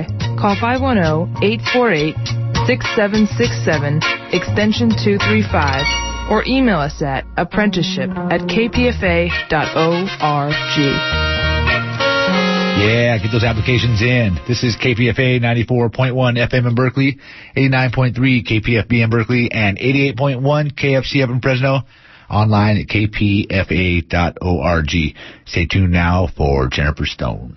apply. Call 510-848-6767, extension 235, or email us at apprenticeship at kpfa.org. Yeah, get those applications in. This is KPFA 94.1 FM in Berkeley, 89.3 KPFB in Berkeley, and 88.1 KFCF up in Fresno. Online at kpfa.org. Stay tuned now for Jennifer Stone.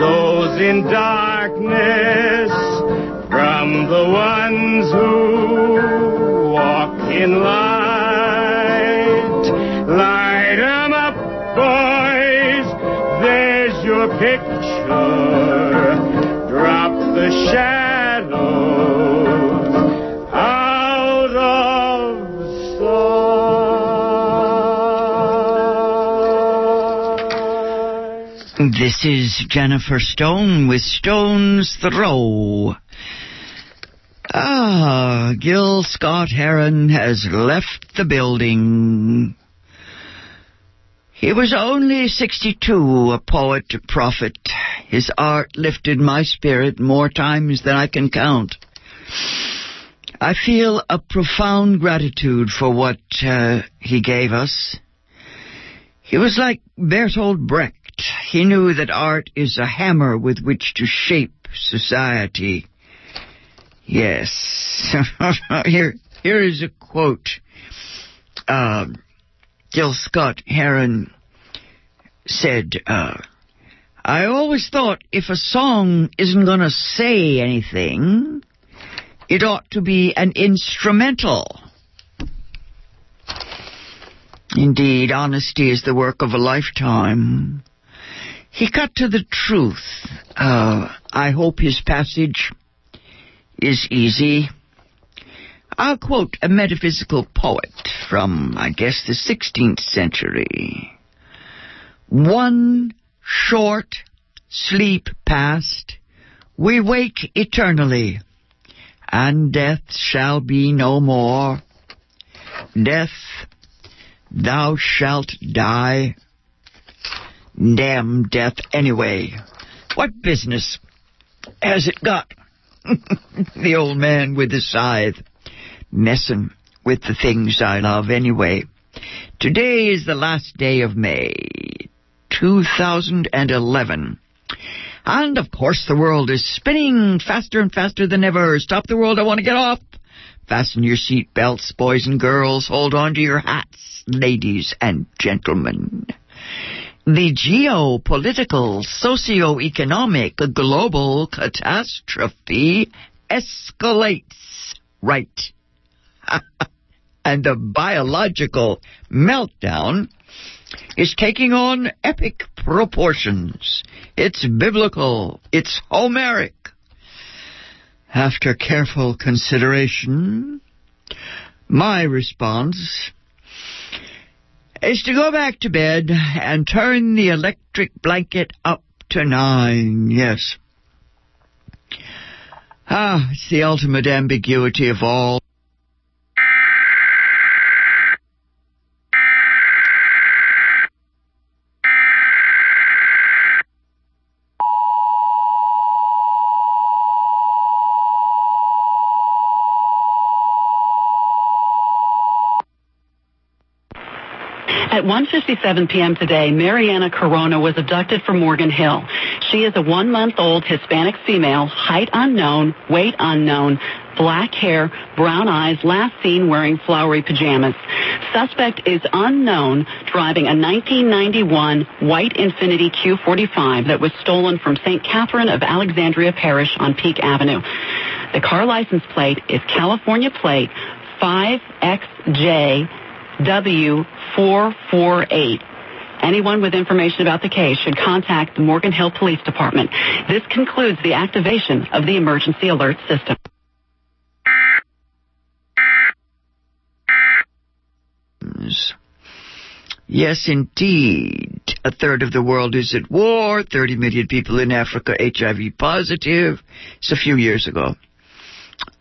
those in darkness from the ones who walk in light. Light 'em up, boys. There's your picture. Drop the shadows This is Jennifer Stone with Stone's Throw. Ah, Gil Scott Heron has left the building. He was only 62, a poet, a prophet. His art lifted my spirit more times than I can count. I feel a profound gratitude for what uh, he gave us. He was like Bertolt Brecht. He knew that art is a hammer with which to shape society. Yes. here, here is a quote. Uh, Gil Scott Heron said, uh, I always thought if a song isn't going to say anything, it ought to be an instrumental. Indeed, honesty is the work of a lifetime. He cut to the truth. Uh, I hope his passage is easy. I'll quote a metaphysical poet from, I guess, the 16th century. One short sleep past, we wake eternally, and death shall be no more. Death, thou shalt die. Damn death anyway. What business has it got? the old man with the scythe, messing with the things I love anyway. Today is the last day of May, 2011. And of course the world is spinning faster and faster than ever. Stop the world, I want to get off. Fasten your seat belts, boys and girls. Hold on to your hats, ladies and gentlemen. The geopolitical, socio-economic, global catastrophe escalates. Right. and the biological meltdown is taking on epic proportions. It's biblical. It's Homeric. After careful consideration, my response is to go back to bed and turn the electric blanket up to nine. Yes. Ah, it's the ultimate ambiguity of all. 1.57 p.m. today, Mariana Corona was abducted from Morgan Hill. She is a one-month-old Hispanic female, height unknown, weight unknown, black hair, brown eyes, last seen wearing flowery pajamas. Suspect is unknown, driving a 1991 white Infiniti Q45 that was stolen from St. Catherine of Alexandria Parish on Peak Avenue. The car license plate is California plate 5XJ W448. Anyone with information about the case should contact the Morgan Hill Police Department. This concludes the activation of the emergency alert system. Yes, indeed. A third of the world is at war, 30 million people in Africa HIV positive. It's a few years ago.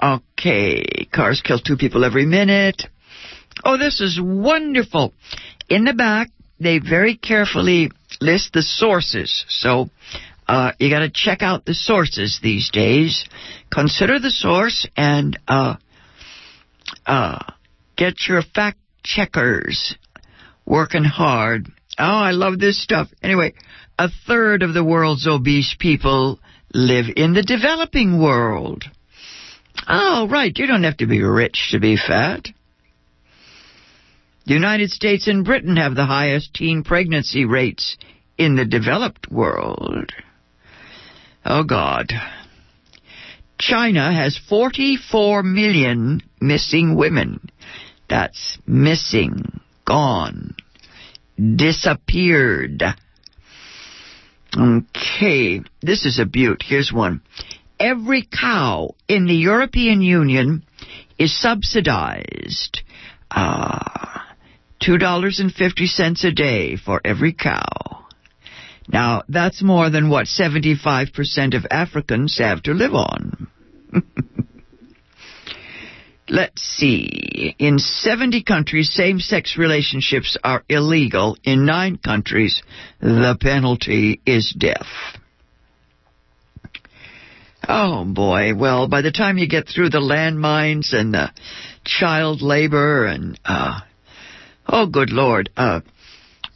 Okay, cars kill two people every minute. Oh, this is wonderful. In the back, they very carefully list the sources. So, uh, you gotta check out the sources these days. Consider the source and, uh, uh, get your fact checkers working hard. Oh, I love this stuff. Anyway, a third of the world's obese people live in the developing world. Oh, right. You don't have to be rich to be fat. The United States and Britain have the highest teen pregnancy rates in the developed world. Oh, God. China has 44 million missing women. That's missing, gone, disappeared. Okay, this is a beaut. Here's one. Every cow in the European Union is subsidized. Uh, $2.50 a day for every cow. Now, that's more than what 75% of Africans have to live on. Let's see. In 70 countries, same sex relationships are illegal. In nine countries, the penalty is death. Oh boy, well, by the time you get through the landmines and the child labor and, uh, oh good lord, uh,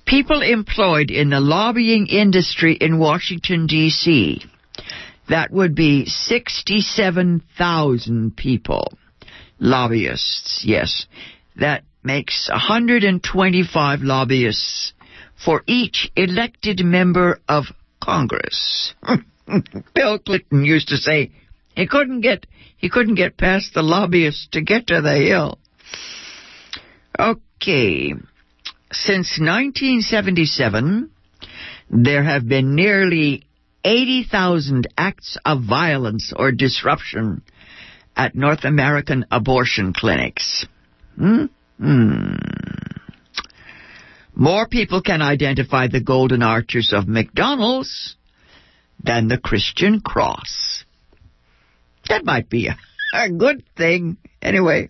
people employed in the lobbying industry in Washington DC, that would be 67,000 people. Lobbyists, yes. That makes 125 lobbyists for each elected member of Congress. Bill Clinton used to say he couldn't get he couldn't get past the lobbyists to get to the hill. Okay. Since 1977, there have been nearly 80,000 acts of violence or disruption at North American abortion clinics. Hmm? Hmm. More people can identify the golden arches of McDonald's than the Christian cross. That might be a, a good thing. Anyway,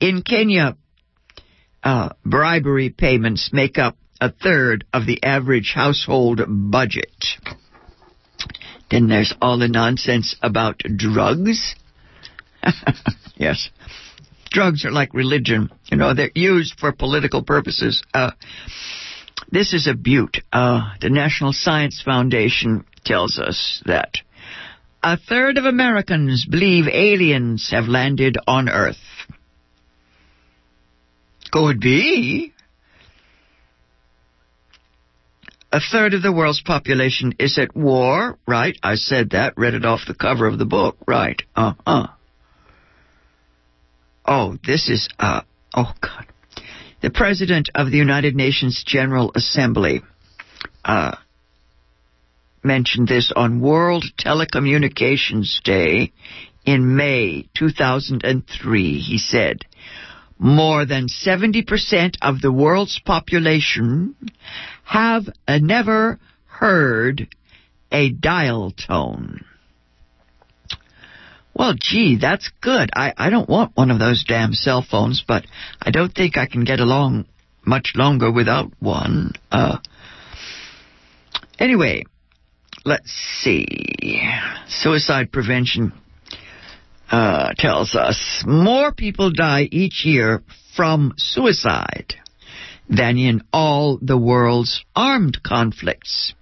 in Kenya, uh, bribery payments make up a third of the average household budget. Then there's all the nonsense about drugs. yes. Drugs are like religion. You know, they're used for political purposes. Uh, this is a beaut. Uh, the National Science Foundation tells us that a third of Americans believe aliens have landed on Earth. Could be. A third of the world's population is at war, right? I said that, read it off the cover of the book, right? Uh huh. Oh, this is, uh, oh God. The President of the United Nations General Assembly, uh, mentioned this on World Telecommunications Day in May 2003. He said, more than 70% of the world's population have never heard a dial tone. Well, gee, that's good. I, I don't want one of those damn cell phones, but I don't think I can get along much longer without one. Uh, anyway, let's see. Suicide prevention uh, tells us more people die each year from suicide than in all the world's armed conflicts.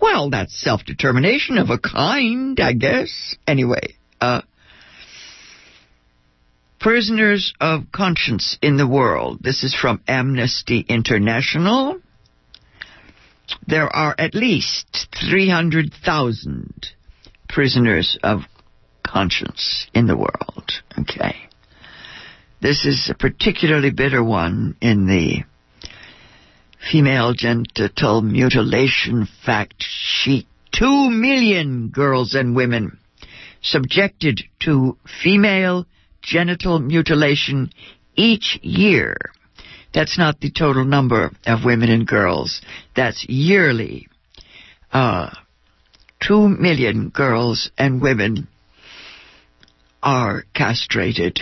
Well, that's self-determination of a kind, I guess. Anyway, uh, prisoners of conscience in the world. This is from Amnesty International. There are at least 300,000 prisoners of conscience in the world. Okay. This is a particularly bitter one in the female genital mutilation fact sheet. Two million girls and women subjected to female genital mutilation each year. That's not the total number of women and girls. That's yearly. Uh, two million girls and women are castrated.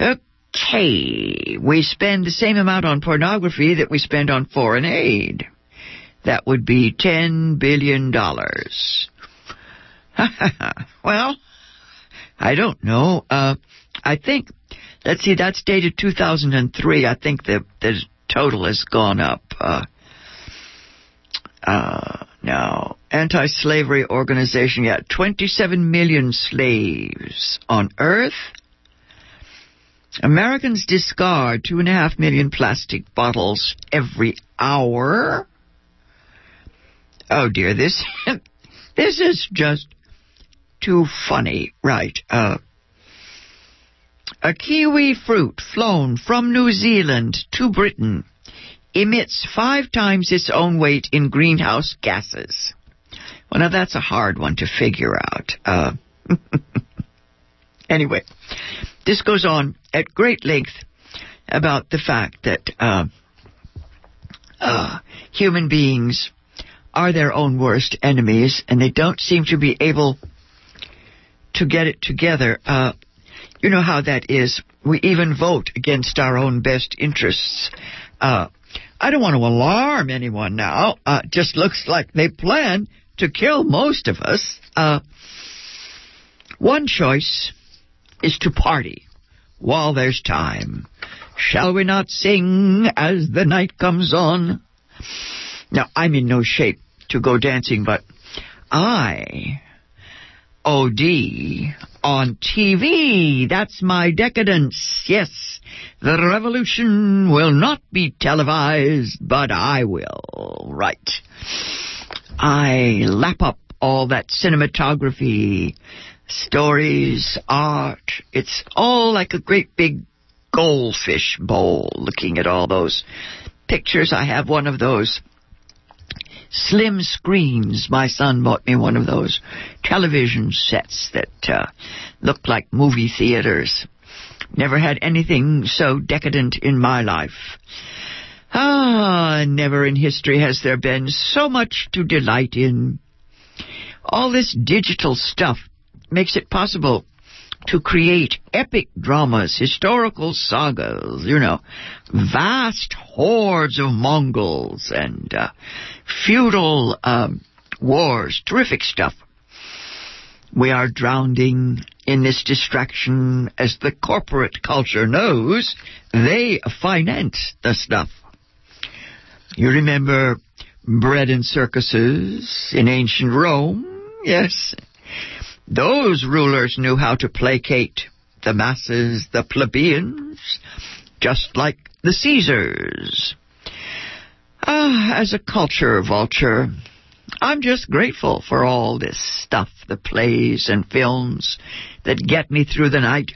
Okay, we spend the same amount on pornography that we spend on foreign aid. That would be ten billion dollars. well, I don't know. Uh, I think, let's see, that's dated 2003. I think the, the total has gone up. Uh, uh, now, anti-slavery organization, yeah, 27 million slaves on Earth. Americans discard two and a half million plastic bottles every hour. Oh dear, this, this is just too funny, right? Uh, a kiwi fruit flown from New Zealand to Britain emits five times its own weight in greenhouse gases. Well, now that's a hard one to figure out. Uh, anyway, this goes on at great length about the fact that uh, uh, human beings are their own worst enemies, and they don't seem to be able to get it together. Uh, you know how that is. We even vote against our own best interests. Uh, I don't want to alarm anyone now. Uh, just looks like they plan to kill most of us. Uh, one choice is to party while there's time. Shall we not sing as the night comes on? Now, I'm in no shape to go dancing, but I OD on TV. That's my decadence. Yes, the revolution will not be televised, but I will. Right. I lap up all that cinematography, stories, art. It's all like a great big goldfish bowl looking at all those pictures. I have one of those slim screens. My son bought me one of those television sets that uh, like movie theaters. Never had anything so decadent in my life. Ah, never in history has there been so much to delight in. All this digital stuff makes it possible to create epic dramas, historical sagas, you know, vast hordes of Mongols and uh, feudal um, wars, terrific stuff. We are drowning in this distraction as the corporate culture knows they finance the stuff. You remember bread and circuses in ancient Rome? Yes. Those rulers knew how to placate the masses, the plebeians, just like the Caesars. Ah, as a culture vulture, I'm just grateful for all this stuff, the plays and films that get me through the night.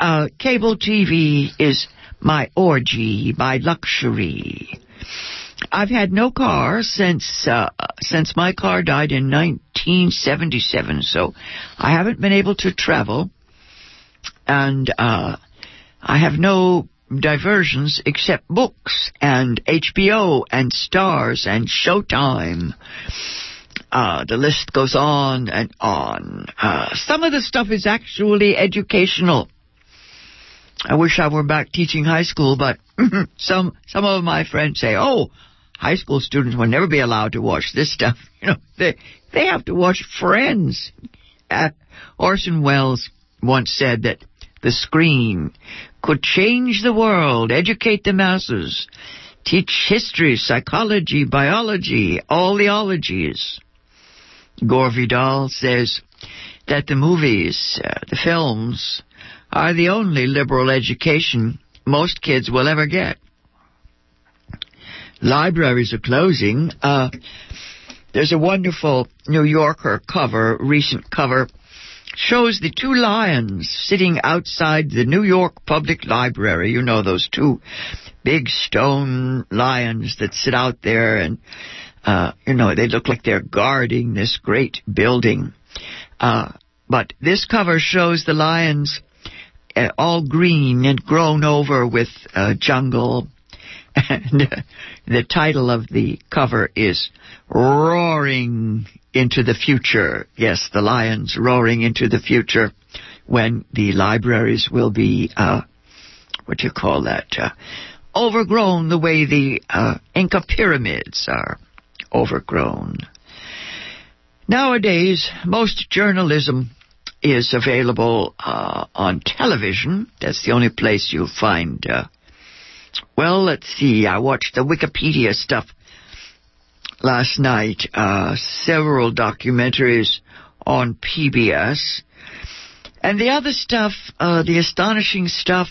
Uh, cable TV is my orgy, my luxury. I've had no car since uh, since my car died in 1977, so I haven't been able to travel, and uh, I have no diversions except books and HBO and Stars and Showtime. Uh, the list goes on and on. Uh, some of the stuff is actually educational. I wish I were back teaching high school, but some some of my friends say, "Oh, high school students will never be allowed to watch this stuff." You know, they they have to watch Friends. Uh, Orson Welles once said that the screen could change the world, educate the masses, teach history, psychology, biology, all the ologies. Gore Vidal says that the movies, uh, the films, are the only liberal education most kids will ever get. Libraries are closing. Uh, there's a wonderful New Yorker cover, recent cover, shows the two lions sitting outside the New York Public Library. You know those two big stone lions that sit out there and, uh, you know, they look like they're guarding this great building. Uh, but this cover shows the lions uh, all green and grown over with uh, jungle. And uh, the title of the cover is Roaring into the Future. Yes, the lions roaring into the future when the libraries will be, uh, what do you call that, uh, overgrown the way the uh, Inca pyramids are overgrown. Nowadays, most journalism is available uh, on television. That's the only place you'll find. Uh, well, let's see. I watched the Wikipedia stuff last night. Uh, several documentaries on PBS. And the other stuff, uh, the astonishing stuff,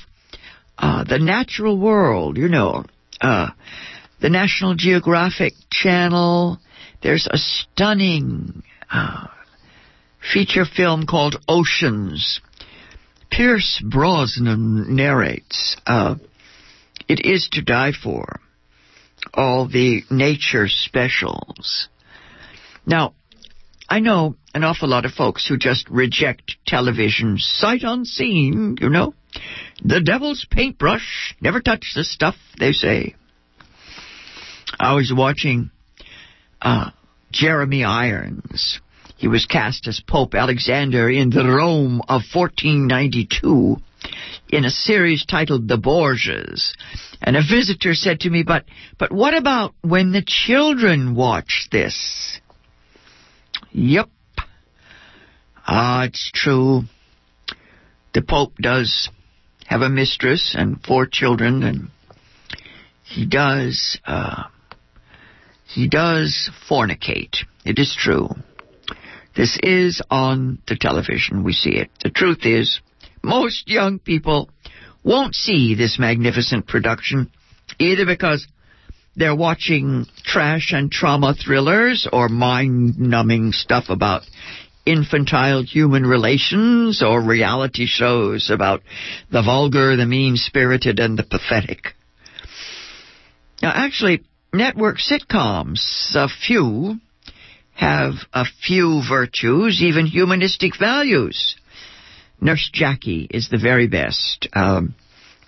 uh, the natural world, you know, uh, the National Geographic Channel. There's a stunning uh, feature film called Oceans. Pierce Brosnan narrates. It is to die for. All the nature specials. Now, I know an awful lot of folks who just reject television sight unseen, you know. The devil's paintbrush. Never touch the stuff, they say. I was watching uh, Jeremy Irons. He was cast as Pope Alexander in the Rome of 1492 in a series titled The Borgias. And a visitor said to me, but, but what about when the children watch this? Yep. Ah, it's true. The Pope does have a mistress and four children, and he does, uh, he does fornicate. It is true. This is on the television. We see it. The truth is, most young people won't see this magnificent production either because they're watching trash and trauma thrillers or mind numbing stuff about infantile human relations or reality shows about the vulgar, the mean spirited, and the pathetic. Now, actually, network sitcoms, a few, have a few virtues, even humanistic values. Nurse Jackie is the very best. Um,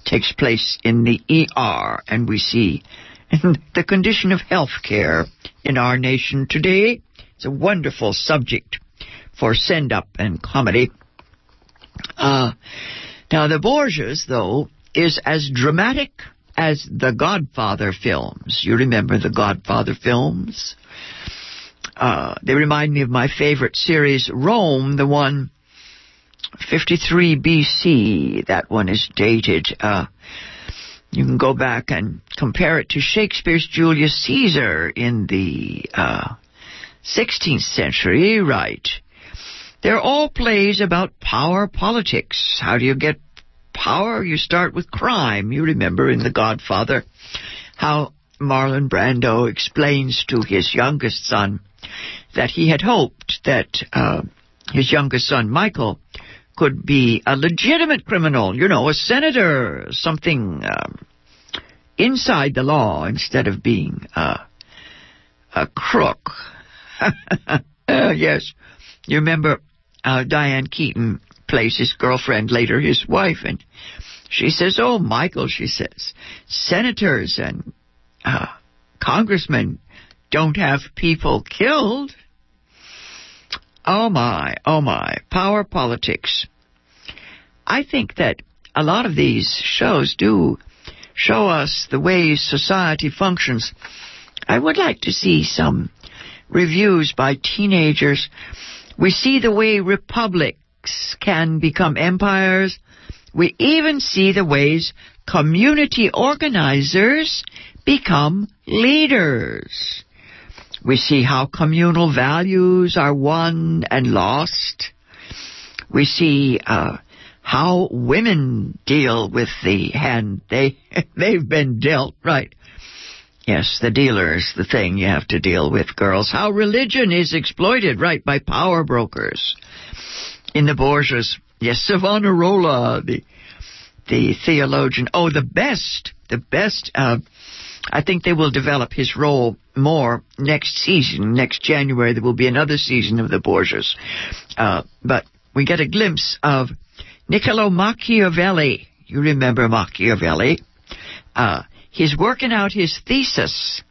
takes place in the ER, and we see the condition of health care in our nation today. It's a wonderful subject for send up and comedy. Uh, now, The Borgias, though, is as dramatic as the Godfather films. You remember the Godfather films? Uh, they remind me of my favorite series, Rome, the one 53 BC. That one is dated. Uh, you can go back and compare it to Shakespeare's Julius Caesar in the uh, 16th century, right? They're all plays about power politics. How do you get power? You start with crime. You remember in The Godfather how Marlon Brando explains to his youngest son that he had hoped that uh, his youngest son, Michael, could be a legitimate criminal, you know, a senator, something um, inside the law instead of being uh, a crook. uh, yes, you remember uh, Diane Keaton plays his girlfriend, later his wife, and she says, "Oh, Michael," she says, "senators and uh, congressmen don't have people killed." Oh my, oh my, power politics. I think that a lot of these shows do show us the ways society functions. I would like to see some reviews by teenagers we see the way republics can become empires. We even see the ways community organizers become leaders. We see how communal values are won and lost. We see uh, how women deal with the hand they they've been dealt. Right. Yes, the dealer is the thing you have to deal with, girls. How religion is exploited, right, by power brokers. In the Borgias, yes, Savonarola, the, the theologian. Oh, the best the best. Uh, I think they will develop his role more next season. Next January, there will be another season of the Borgias. Uh, but we get a glimpse of Niccolo Machiavelli. You remember Machiavelli? Uh, he's working out his thesis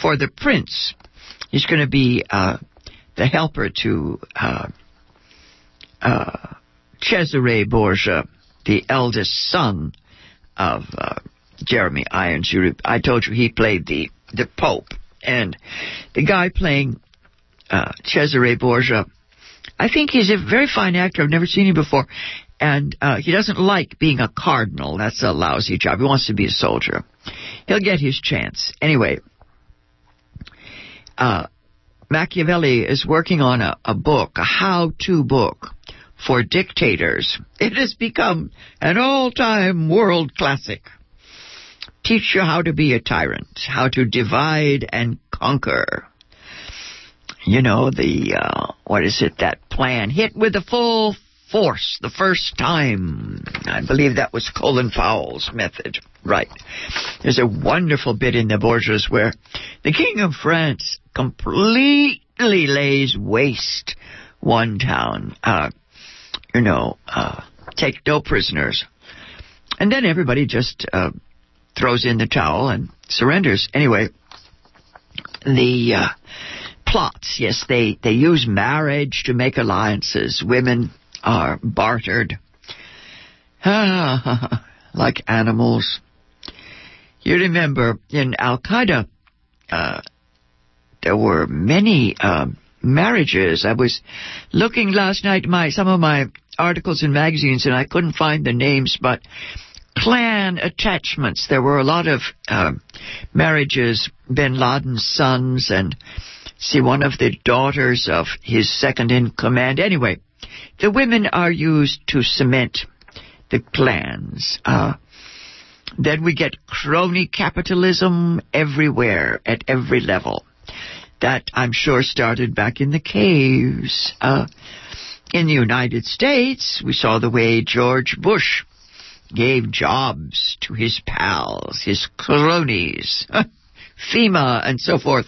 for the prince. He's going to be uh, the helper to uh, uh, Cesare Borgia, the eldest son of uh, Jeremy Irons. You, I told you he played the the Pope, and the guy playing uh, Cesare Borgia. I think he's a very fine actor. I've never seen him before, and uh, he doesn't like being a cardinal. That's a lousy job. He wants to be a soldier. He'll get his chance anyway. Uh, Machiavelli is working on a, a book, a how-to book for dictators. It has become an all-time world classic. Teach you how to be a tyrant, how to divide and conquer. You know, the, uh, what is it, that plan? Hit with the full force the first time. I believe that was Colin Powell's method. Right. There's a wonderful bit in the Borgias where the King of France completely lays waste one town. Uh, you know, uh, take no prisoners. And then everybody just uh, throws in the towel and surrenders. Anyway, the uh, plots, yes, they, they use marriage to make alliances. Women are bartered. like animals. You remember in Al Qaeda, uh, there were many uh, marriages. I was looking last night my some of my articles in magazines and I couldn't find the names, but clan attachments. There were a lot of uh, marriages. Bin Laden's sons and see one of the daughters of his second in command. Anyway, the women are used to cement the clans. Uh, then we get crony capitalism everywhere at every level. That I'm sure started back in the caves. Uh, in the United States, we saw the way George Bush gave jobs to his pals, his cronies, FEMA, and so forth.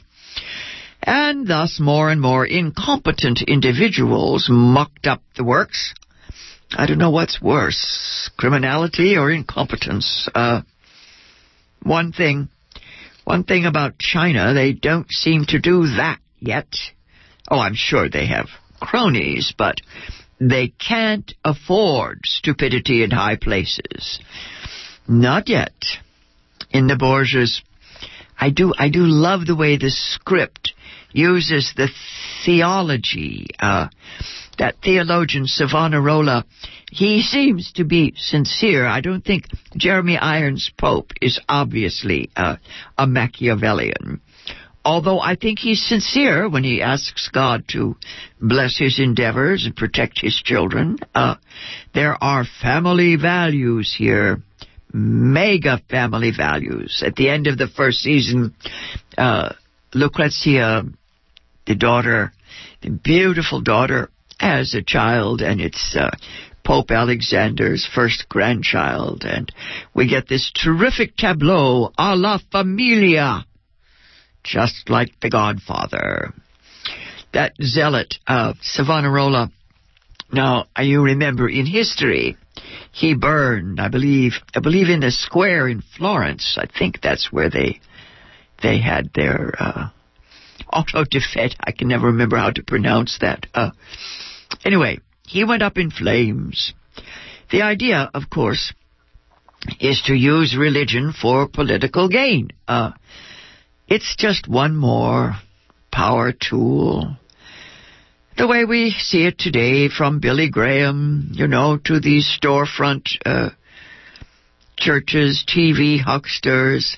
And thus more and more incompetent individuals mucked up the works. I don't know what's worse, criminality or incompetence. Uh, one thing, one thing about China, they don't seem to do that yet. Oh, I'm sure they have cronies, but they can't afford stupidity in high places. Not yet. In the Borgias, I do, I do love the way the script uses the theology, uh, that theologian Savonarola, he seems to be sincere. I don't think Jeremy Irons Pope is obviously uh, a Machiavellian although I think he's sincere when he asks God to bless his endeavors and protect his children, uh, there are family values here. Mega family values. At the end of the first season, uh, Lucrezia, the daughter, the beautiful daughter, as a child, and it's uh, Pope Alexander's first grandchild, and we get this terrific tableau a la familia just like the Godfather. That zealot of Savonarola. Now, you remember in history, he burned, I believe, I believe in the square in Florence. I think that's where they they had their uh, auto defet. I can never remember how to pronounce that. Uh, anyway, he went up in flames. The idea, of course, is to use religion for political gain. Uh, it's just one more power tool. The way we see it today from Billy Graham, you know, to these storefront uh, churches, TV hucksters.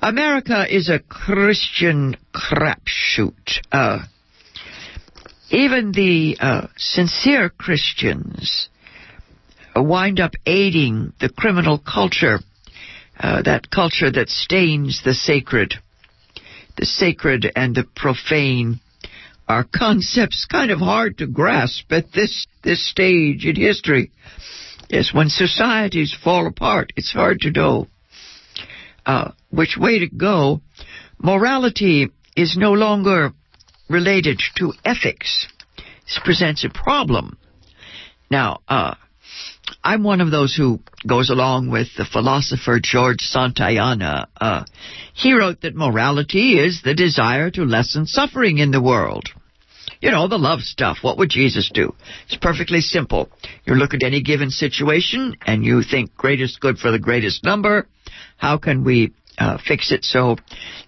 America is a Christian crapshoot. Uh, even the uh, sincere Christians wind up aiding the criminal culture uh, that culture that stains the sacred. The sacred and the profane are concepts kind of hard to grasp at this, this stage in history. Yes, when societies fall apart, it's hard to know uh, which way to go, morality is no longer related to ethics. This presents a problem. Now, uh, I'm one of those who goes along with the philosopher George Santayana. Uh, he wrote that morality is the desire to lessen suffering in the world. You know, the love stuff. What would Jesus do? It's perfectly simple. You look at any given situation and you think greatest good for the greatest number. How can we uh, fix it so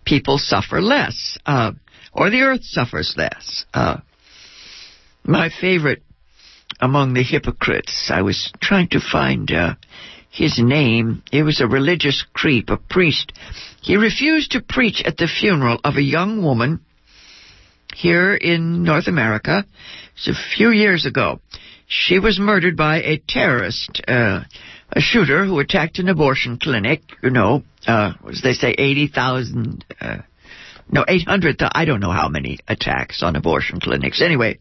people suffer less, uh, or the earth suffers less? Uh, my favorite among the hypocrites, I was trying to find uh, his name. He was a religious creep, a priest. He refused to preach at the funeral of a young woman here in North America. It's a few years ago. She was murdered by a terrorist, uh, a shooter who attacked an abortion clinic. You know, uh, as they say, 80,000, uh, no, 800, I don't know how many attacks on abortion clinics. Anyway,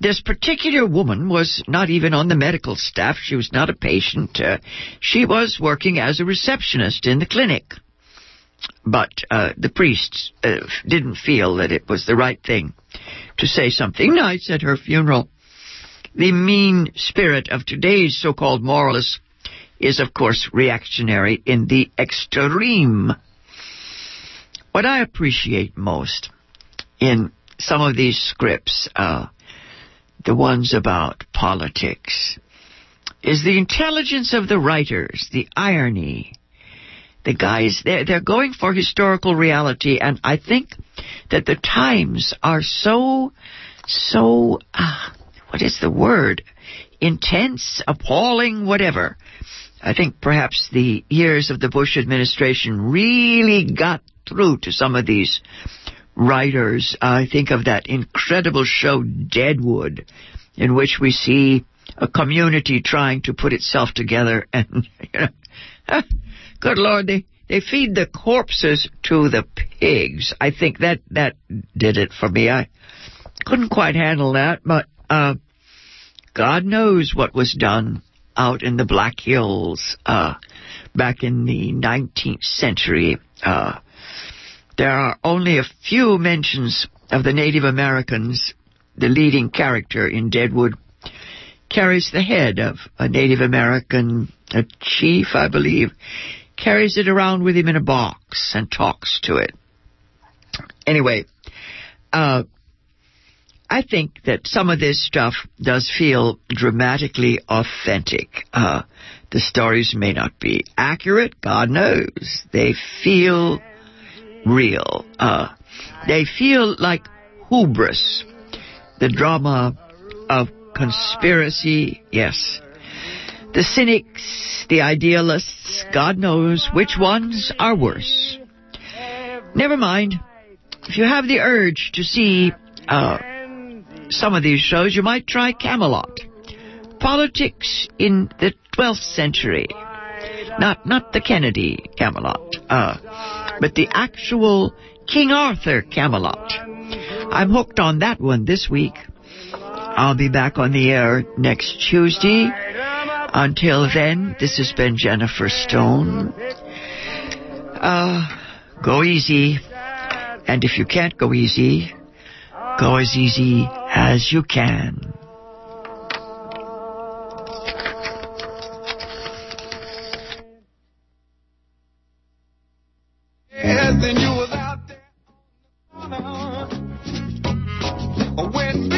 this particular woman was not even on the medical staff. She was not a patient. Uh, she was working as a receptionist in the clinic. But uh, the priests uh, didn't feel that it was the right thing to say something nice at her funeral. The mean spirit of today's so-called moralists is, of course, reactionary in the extreme. What I appreciate most in some of these scripts, uh, the ones about politics, is the intelligence of the writers, the irony. The guys, they're, they're going for historical reality, and I think that the times are so, so, uh, what is the word? Intense, appalling, whatever. I think perhaps the years of the Bush administration really got through to some of these writers. I think of that incredible show Deadwood, in which we see a community trying to put itself together and, you know, good lord, they, they feed the corpses to the pigs. I think that, that did it for me. I couldn't quite handle that, but, uh, God knows what was done out in the Black Hills, uh, back in the 19th century. Uh, there are only a few mentions of the Native Americans. The leading character in Deadwood carries the head of a Native American, a chief, I believe, carries it around with him in a box and talks to it. Anyway, uh, I think that some of this stuff does feel dramatically authentic. Uh, the stories may not be accurate, God knows. They feel real. Uh, they feel like hubris, the drama of conspiracy, yes. The cynics, the idealists, God knows which ones are worse. Never mind. If you have the urge to see uh, some of these shows, you might try Camelot. Politics in the 12th century. Not, not the Kennedy Camelot. Uh, but the actual King Arthur Camelot. I'm hooked on that one this week. I'll be back on the air next Tuesday. Until then, this has been Jennifer Stone. Uh, go easy. And if you can't go easy, go as easy as you can. When